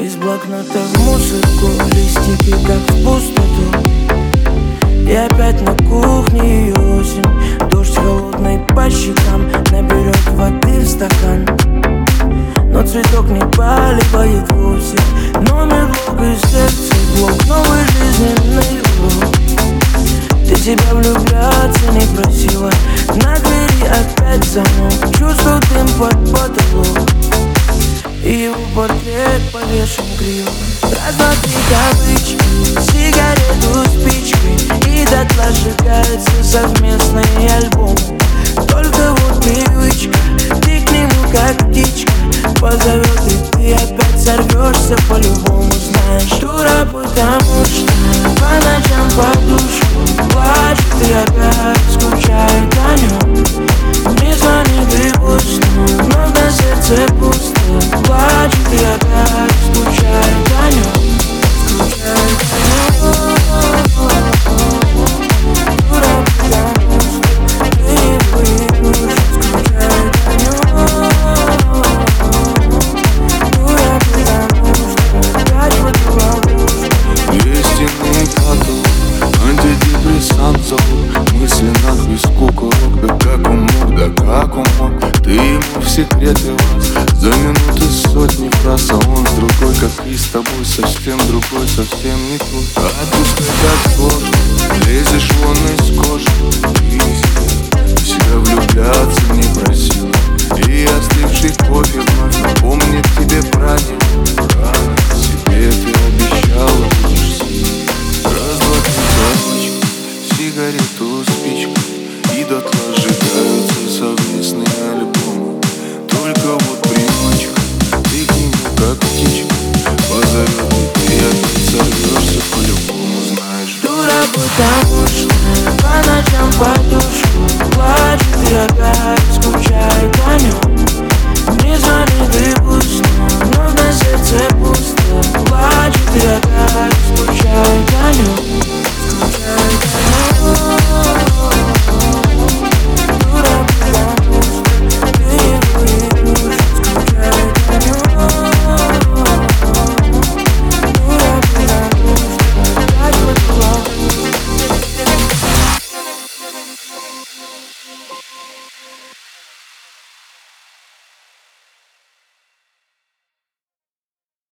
Из блокнота в мусорку Листики как в пустоту. И опять на кухне осень. Дождь холодный по щекам Наберет воды в стакан. Но цветок не поливает вовсе. Номер блок из сердца блок Новый жизненный урок Ты тебя влюбляться не просила. На двери опять замок. Чувствую дым под потолок И его портрет повешен криво Раз, два, три таблички Сигарету спичкой И дотла сжигается совместный альбом Только вот привычка Ты к нему как птичка. Позовет и ты опять сорвешься по-любому Знаешь, дура, потому что Плачет и опять скучает о нем Скучает о нем секреты За минуты сотни фраз А он другой, как и с тобой Совсем другой, совсем не твой. Отпускай так сложно Лезешь вон из кожи. И себя влюбляться не просила И остывший кофе вновь напомнит тебе про Себе ты обещала будешь сильной Раз, Сигарету, спичку. И дотла сжигаются совместные альбомы